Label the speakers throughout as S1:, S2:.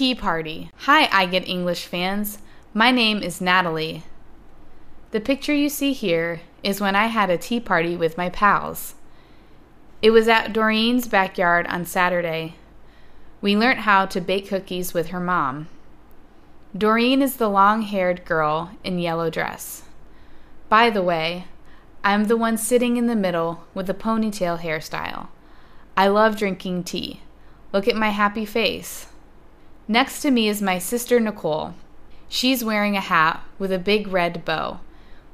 S1: tea party. Hi, I Get English fans. My name is Natalie. The picture you see here is when I had a tea party with my pals. It was at Doreen's backyard on Saturday. We learnt how to bake cookies with her mom. Doreen is the long haired girl in yellow dress. By the way, I'm the one sitting in the middle with a ponytail hairstyle. I love drinking tea. Look at my happy face. Next to me is my sister Nicole. She's wearing a hat with a big red bow.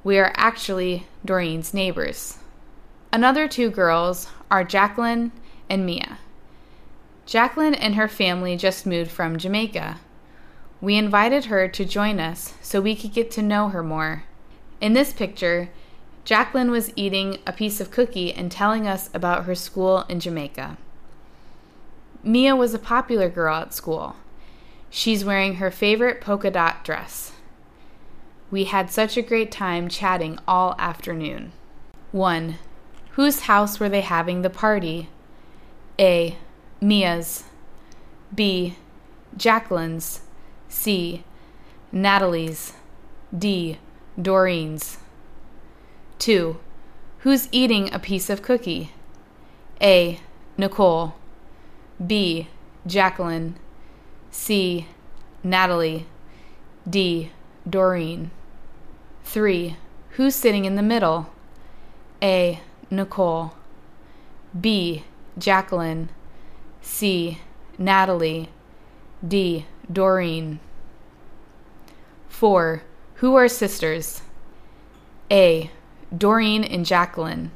S1: We are actually Doreen's neighbors. Another two girls are Jacqueline and Mia. Jacqueline and her family just moved from Jamaica. We invited her to join us so we could get to know her more. In this picture, Jacqueline was eating a piece of cookie and telling us about her school in Jamaica. Mia was a popular girl at school. She's wearing her favorite polka dot dress. We had such a great time chatting all afternoon. 1. Whose house were they having the party? A. Mia's. B. Jacqueline's. C. Natalie's. D. Doreen's. 2. Who's eating a piece of cookie? A. Nicole. B. Jacqueline. C. Natalie. D. Doreen. 3. Who's sitting in the middle? A. Nicole. B. Jacqueline. C. Natalie. D. Doreen. 4. Who are sisters? A. Doreen and Jacqueline.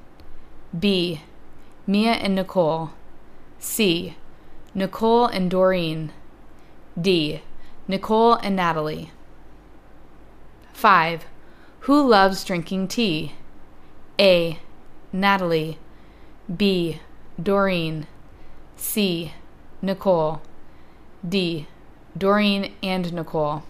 S1: B. Mia and Nicole. C. Nicole and Doreen. D. Nicole and Natalie. 5. Who loves drinking tea? A. Natalie. B. Doreen. C. Nicole. D. Doreen and Nicole.